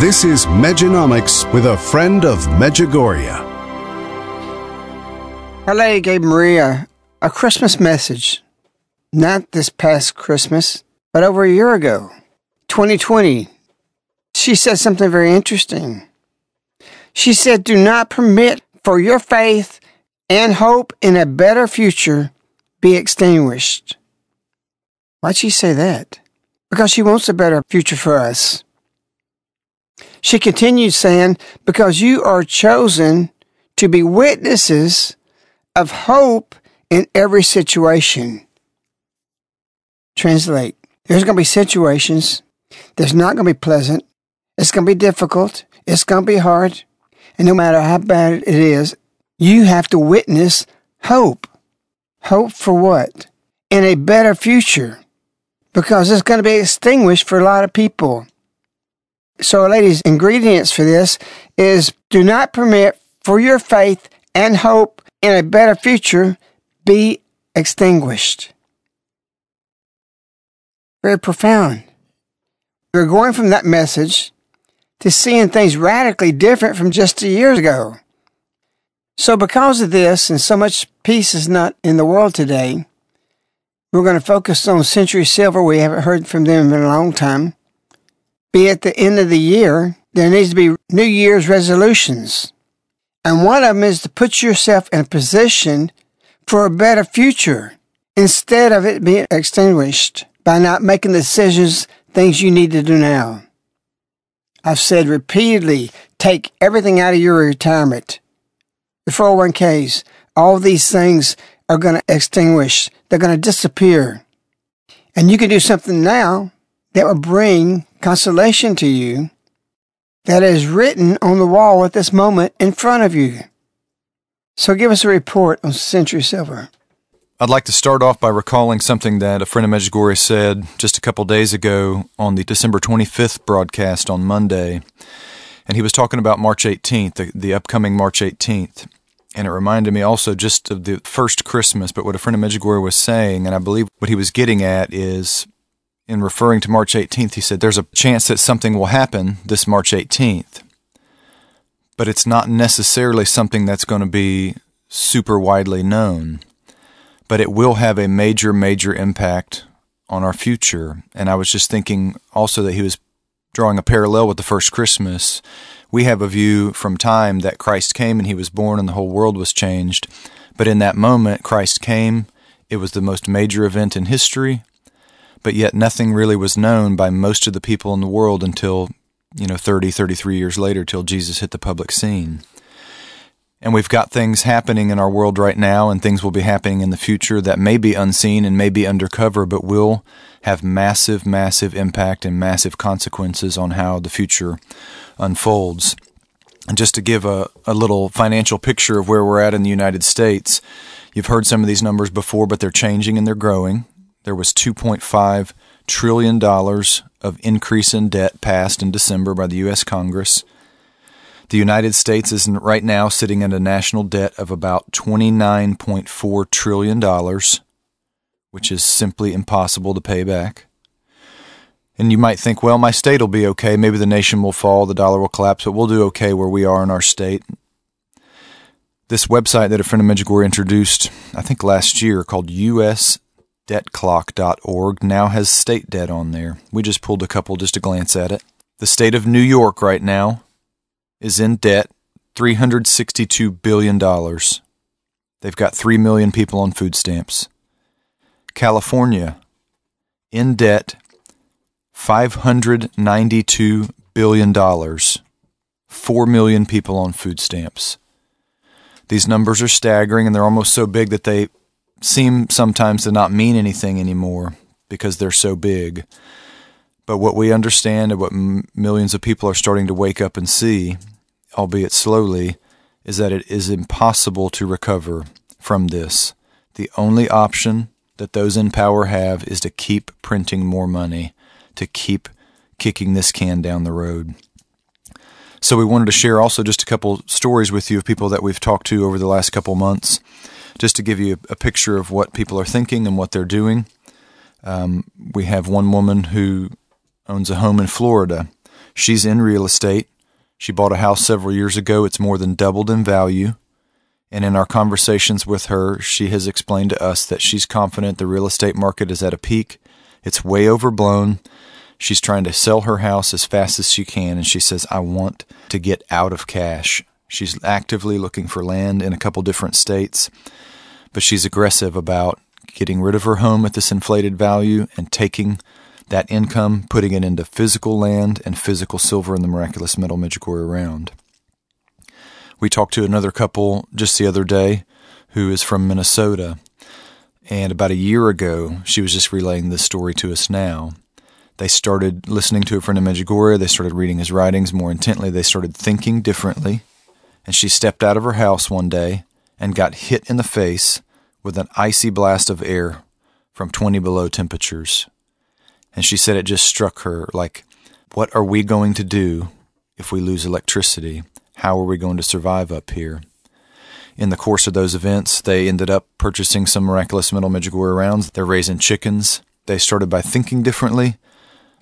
This is Mejanomics with a friend of Medjugorje. Hello, gave Maria a Christmas message. Not this past Christmas, but over a year ago, 2020. She said something very interesting. She said, Do not permit for your faith and hope in a better future be extinguished. Why'd she say that? Because she wants a better future for us. She continued saying, Because you are chosen to be witnesses of hope in every situation. Translate. There's going to be situations that's not going to be pleasant. It's going to be difficult. It's going to be hard. And no matter how bad it is, you have to witness hope. Hope for what? In a better future. Because it's going to be extinguished for a lot of people. So, ladies, ingredients for this is do not permit for your faith and hope in a better future be extinguished. Very profound. We're going from that message to seeing things radically different from just a year ago. So, because of this, and so much peace is not in the world today, we're going to focus on Century Silver. We haven't heard from them in a long time be at the end of the year, there needs to be New Year's resolutions. And one of them is to put yourself in a position for a better future instead of it being extinguished by not making decisions, things you need to do now. I've said repeatedly take everything out of your retirement. The 401ks, all these things are going to extinguish, they're going to disappear. And you can do something now that will bring consolation to you that is written on the wall at this moment in front of you. So give us a report on Century Silver. I'd like to start off by recalling something that a friend of Medjugorje said just a couple days ago on the December 25th broadcast on Monday. And he was talking about March 18th, the, the upcoming March 18th. And it reminded me also just of the first Christmas, but what a friend of Medjugorje was saying, and I believe what he was getting at is in referring to March 18th, he said, There's a chance that something will happen this March 18th, but it's not necessarily something that's going to be super widely known. But it will have a major, major impact on our future. And I was just thinking also that he was drawing a parallel with the first Christmas. We have a view from time that Christ came and he was born and the whole world was changed. But in that moment, Christ came. It was the most major event in history but yet nothing really was known by most of the people in the world until, you know, 30, 33 years later, till Jesus hit the public scene. And we've got things happening in our world right now, and things will be happening in the future that may be unseen and may be undercover, but will have massive, massive impact and massive consequences on how the future unfolds. And just to give a, a little financial picture of where we're at in the United States, you've heard some of these numbers before, but they're changing and they're growing there was 2.5 trillion dollars of increase in debt passed in December by the US Congress. The United States is right now sitting at a national debt of about 29.4 trillion dollars, which is simply impossible to pay back. And you might think, well, my state will be okay. Maybe the nation will fall, the dollar will collapse, but we'll do okay where we are in our state. This website that a friend of Medjugorje introduced, I think last year, called US debtclock.org now has state debt on there. We just pulled a couple just to glance at it. The state of New York right now is in debt $362 billion. They've got 3 million people on food stamps. California in debt $592 billion. 4 million people on food stamps. These numbers are staggering and they're almost so big that they seem sometimes to not mean anything anymore because they're so big. But what we understand and what m- millions of people are starting to wake up and see, albeit slowly, is that it is impossible to recover from this. The only option that those in power have is to keep printing more money, to keep kicking this can down the road. So we wanted to share also just a couple stories with you of people that we've talked to over the last couple months just to give you a, picture of what people are thinking and what they're doing. Um, we have one woman who owns a home in Florida. She's in real estate. She bought a house several years ago. It's more than doubled in value. And in our conversations with her, she has explained to us that she's confident the real estate market is at a peak. It's way overblown. She's trying to sell her house as fast as she can. And she says, I want to get out of cash. She's actively looking for land in a couple different states but she's aggressive about getting rid of her home at this inflated value and taking that income, putting it into physical land and physical silver in the miraculous medal Medjugorje around. We talked to another couple just the other day who is from Minnesota. And about a year ago, she was just relaying this story to us now. They started listening to a friend of Medjugorje. They started reading his writings more intently. They started thinking differently. And she stepped out of her house one day and got hit in the face with an icy blast of air from 20 below temperatures. And she said it just struck her like, what are we going to do if we lose electricity? How are we going to survive up here? In the course of those events, they ended up purchasing some miraculous medal Medjugorje rounds. They're raising chickens. They started by thinking differently.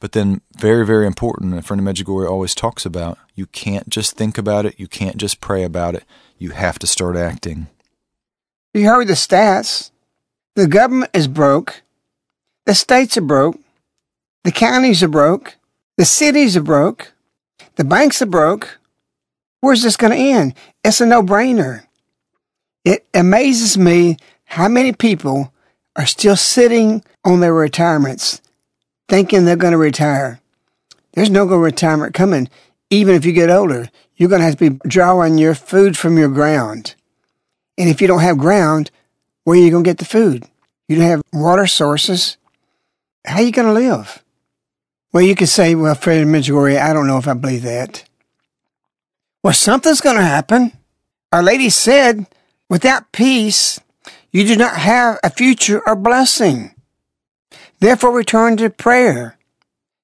But then, very, very important, a friend of Medjugorje always talks about you can't just think about it, you can't just pray about it, you have to start acting. You heard the stats. The government is broke. The states are broke. The counties are broke. The cities are broke. The banks are broke. Where's this going to end? It's a no brainer. It amazes me how many people are still sitting on their retirements thinking they're going to retire. There's no good retirement coming. Even if you get older, you're going to have to be drawing your food from your ground. And if you don't have ground, where are you going to get the food? You don't have water sources. How are you going to live? Well, you could say, well, Fred Medjugorje, I don't know if I believe that. Well, something's going to happen. Our Lady said, without peace, you do not have a future or blessing. Therefore, return to prayer.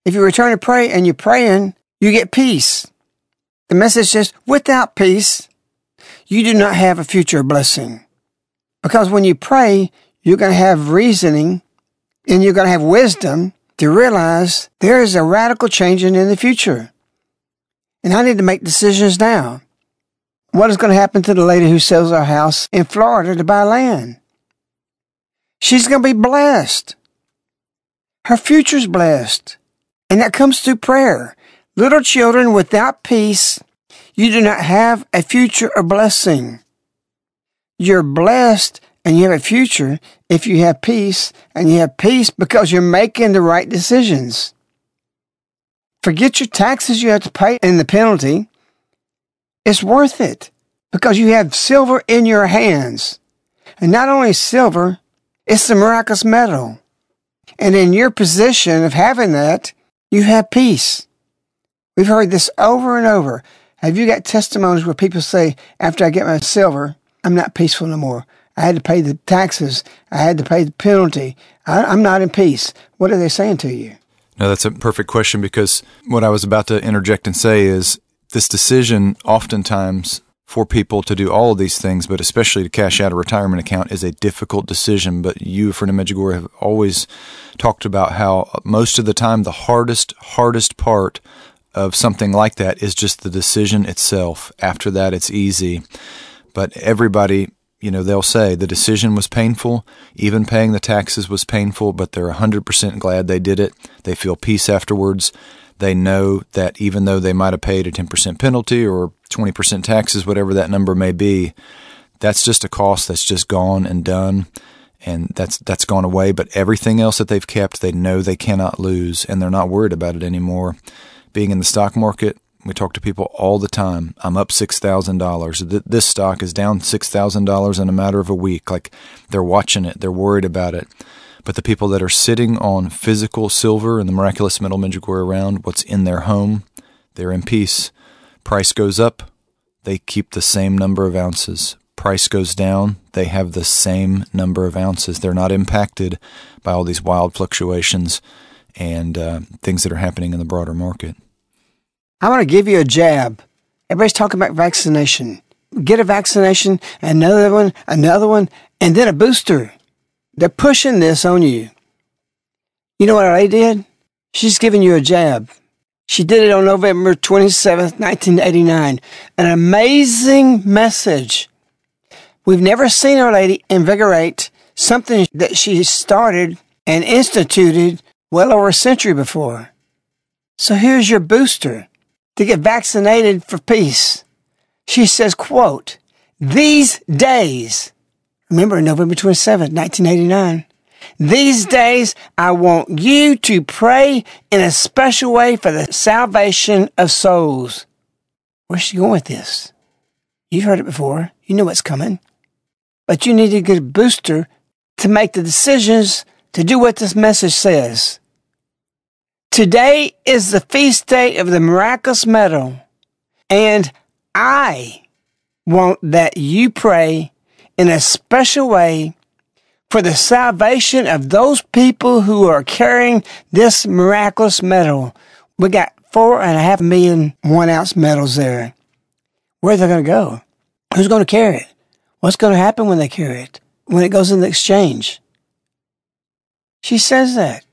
If you return to pray and you're praying, you get peace. The message says, without peace, you do not have a future blessing. Because when you pray, you're going to have reasoning and you're going to have wisdom to realize there is a radical changing in the future. And I need to make decisions now. What is going to happen to the lady who sells her house in Florida to buy land? She's going to be blessed. Her future's blessed. And that comes through prayer. Little children without peace, you do not have a future or blessing. You're blessed and you have a future if you have peace, and you have peace because you're making the right decisions. Forget your taxes you have to pay and the penalty. It's worth it because you have silver in your hands. And not only silver, it's the miraculous medal. And in your position of having that, you have peace. We've heard this over and over. Have you got testimonies where people say, after I get my silver, I'm not peaceful no more? I had to pay the taxes. I had to pay the penalty. I, I'm not in peace. What are they saying to you? No, that's a perfect question because what I was about to interject and say is this decision oftentimes for people to do all of these things, but especially to cash out a retirement account is a difficult decision. But you, for Medjugorje, have always talked about how most of the time the hardest, hardest part of something like that is just the decision itself. After that, it's easy. But everybody you know, they'll say the decision was painful, even paying the taxes was painful, but they're 100% glad they did it. They feel peace afterwards. They know that even though they might have paid a 10% penalty or 20% taxes, whatever that number may be, that's just a cost that's just gone and done and that's that's gone away but everything else that they've kept they know they cannot lose and they're not worried about it anymore being in the stock market we talk to people all the time. I'm up $6,000. This stock is down $6,000 in a matter of a week. Like they're watching it, they're worried about it. But the people that are sitting on physical silver and the miraculous medal Medjugorje around what's in their home, they're in peace. Price goes up, they keep the same number of ounces. Price goes down, they have the same number of ounces. They're not impacted by all these wild fluctuations and uh, things that are happening in the broader market. I want to give you a jab. Everybody's talking about vaccination. Get a vaccination, another one, another one, and then a booster. They're pushing this on you. You know what I did? She's giving you a jab. She did it on November 27th, 1989. An amazing message. We've never seen Our Lady invigorate something that she started and instituted well over a century before. So here's your booster to get vaccinated for peace. She says, quote, these days, remember November 27, 1989, these days I want you to pray in a special way for the salvation of souls. Where's she going with this? You've heard it before. You know what's coming. But you need a booster to make the decisions to do what this message says. Today is the feast day of the miraculous medal, and I want that you pray in a special way for the salvation of those people who are carrying this miraculous medal. We got four and a half million one ounce medals there. Where are they going to go? Who's going to carry it? What's going to happen when they carry it? When it goes in the exchange? She says that.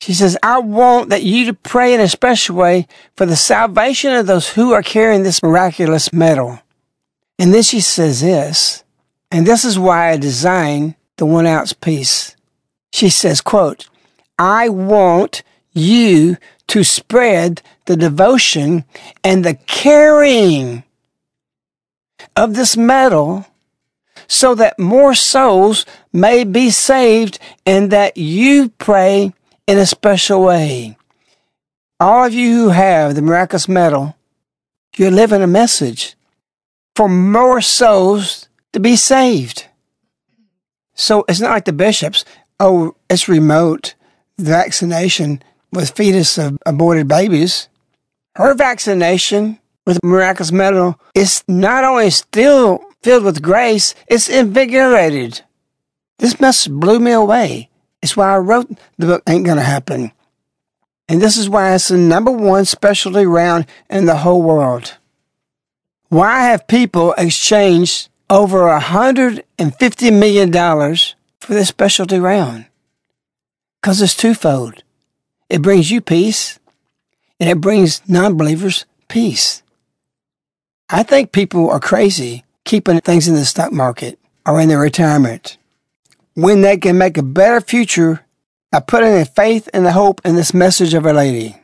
She says, I want that you to pray in a special way for the salvation of those who are carrying this miraculous medal. And then she says this, and this is why I designed the one ounce piece. She says, quote, I want you to spread the devotion and the carrying of this medal so that more souls may be saved and that you pray in a special way. All of you who have the miraculous medal, you're living a message for more souls to be saved. So it's not like the bishops, oh, it's remote vaccination with fetus of aborted babies. Her vaccination with miraculous medal is not only still filled with grace, it's invigorated. This message blew me away. It's why I wrote the book Ain't Gonna Happen. And this is why it's the number one specialty round in the whole world. Why have people exchanged over $150 million for this specialty round? Because it's twofold. It brings you peace, and it brings non believers peace. I think people are crazy keeping things in the stock market or in their retirement when they can make a better future by putting their faith and the hope in this message of Our Lady.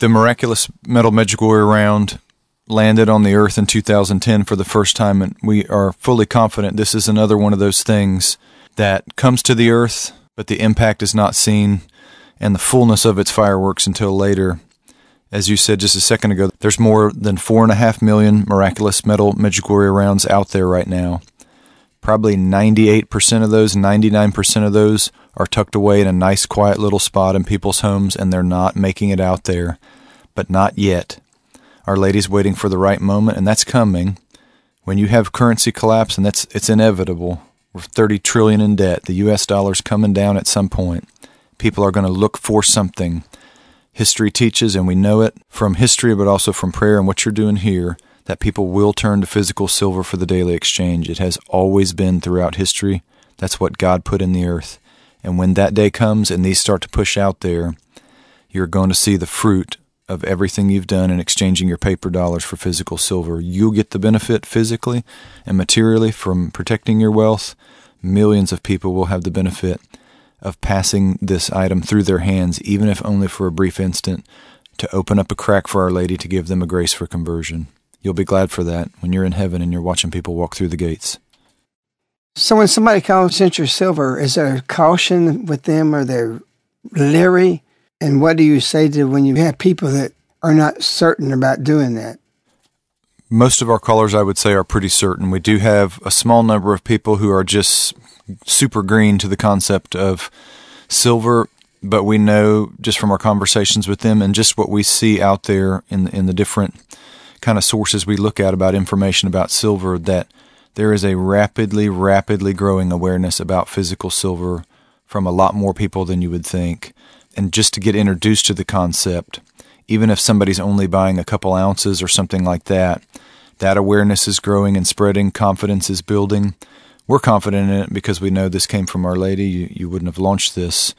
The miraculous medal Medjugorje round landed on the earth in 2010 for the first time, and we are fully confident this is another one of those things that comes to the earth, but the impact is not seen and the fullness of its fireworks until later. As you said just a second ago, there's more than four and a half million miraculous medal Medjugorje rounds out there right now. Probably 98% of those, 99% of those are tucked away in a nice, quiet little spot in people's homes, and they're not making it out there. But not yet. Our Lady's waiting for the right moment, and that's coming. When you have currency collapse, and that's it's inevitable. We're 30 trillion in debt. The U.S. dollar's coming down at some point. People are going to look for something. History teaches, and we know it from history, but also from prayer and what you're doing here that people will turn to physical silver for the daily exchange. It has always been throughout history. That's what God put in the earth. And when that day comes and these start to push out there, you're going to see the fruit of everything you've done in exchanging your paper dollars for physical silver. You'll get the benefit physically and materially from protecting your wealth. Millions of people will have the benefit of passing this item through their hands, even if only for a brief instant, to open up a crack for Our Lady to give them a grace for conversion. You'll be glad for that when you're in heaven and you're watching people walk through the gates. So when somebody calls Century Silver, is there caution with them or they're leery? And what do you say to when you have people that are not certain about doing that? Most of our callers, I would say, are pretty certain. We do have a small number of people who are just super green to the concept of silver, but we know just from our conversations with them and just what we see out there in in the different kind of sources we look at about information about silver that there is a rapidly, rapidly growing awareness about physical silver from a lot more people than you would think. And just to get introduced to the concept, even if somebody's only buying a couple ounces or something like that, that awareness is growing and spreading, confidence is building. We're confident in it because we know this came from Our Lady. You, you wouldn't have launched this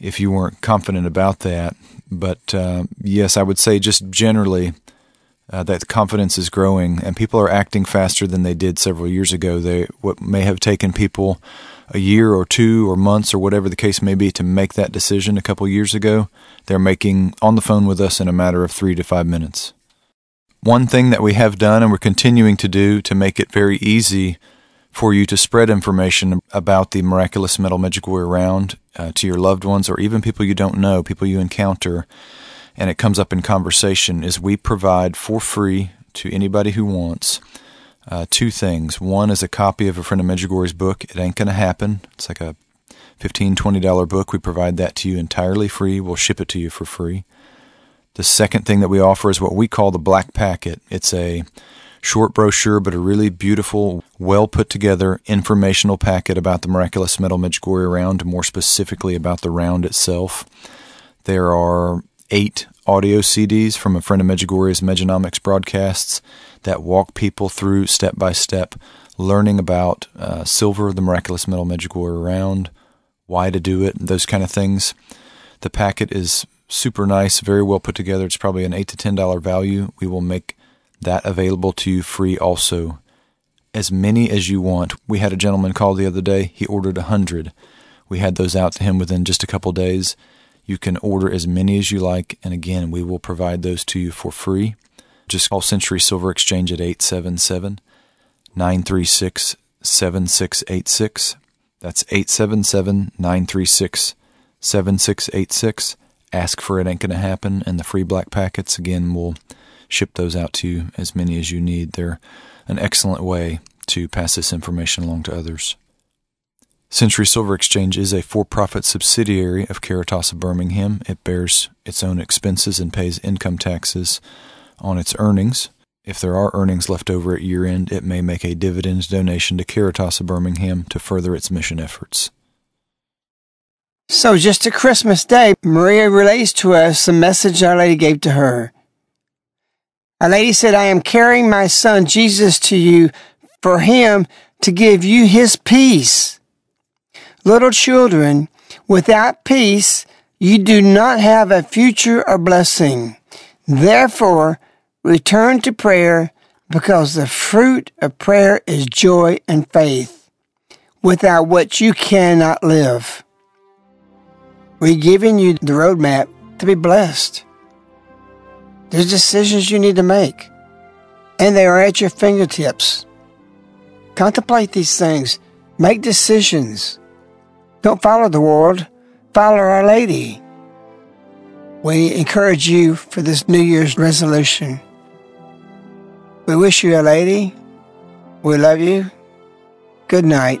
if you weren't confident about that. But uh, yes, I would say just generally, uh, that confidence is growing and people are acting faster than they did several years ago. They what may have taken people a year or two or months or whatever the case may be to make that decision a couple years ago, they're making on the phone with us in a matter of 3 to 5 minutes. One thing that we have done and we're continuing to do to make it very easy for you to spread information about the miraculous medal Medjugorje round uh, to your loved ones or even people you don't know, people you encounter and it comes up in conversation is we provide for free to anybody who wants uh, two things. One is a copy of a friend of Medjugorje's book. It ain't gonna happen. It's like a $15, $20 book. We provide that to you entirely free. We'll ship it to you for free. The second thing that we offer is what we call the Black Packet. It's a short brochure, but a really beautiful, well put together informational packet about the miraculous medal Medjugorje round, more specifically about the round itself. There are eight audio CDs from a friend of Medjugorje's Mejanomics broadcasts that walk people through step by step, learning about uh, silver, the miraculous medal Medjugorje round, why to do it, those kind of things. The packet is super nice, very well put together. It's probably an eight to ten dollar value. We will make that available to you free also. As many as you want. We had a gentleman call the other day. He ordered a hundred. We had those out to him within just a couple days. You can order as many as you like, and again, we will provide those to you for free. Just call Century Silver Exchange at 877 936 7686. That's 877 936 7686. Ask for it ain't to happen, and the free black packets, again, we'll ship those out to you as many as you need. They're an excellent way to pass this information along to others. Century Silver Exchange is a for profit subsidiary of Caritas of Birmingham. It bears its own expenses and pays income taxes on its earnings. If there are earnings left over at year end, it may make a dividend donation to Caritas of Birmingham to further its mission efforts. So, just to Christmas Day, Maria relates to us the message Our Lady gave to her. A lady said, I am carrying my son Jesus to you for him to give you his peace. Little children, without peace, you do not have a future or blessing. Therefore, return to prayer because the fruit of prayer is joy and faith, without which you cannot live. We're giving you the roadmap to be blessed. There's decisions you need to make, and they are at your fingertips. Contemplate these things, make decisions. Don't follow the world, follow Our Lady. We encourage you for this New Year's resolution. We wish you a lady. We love you. Good night.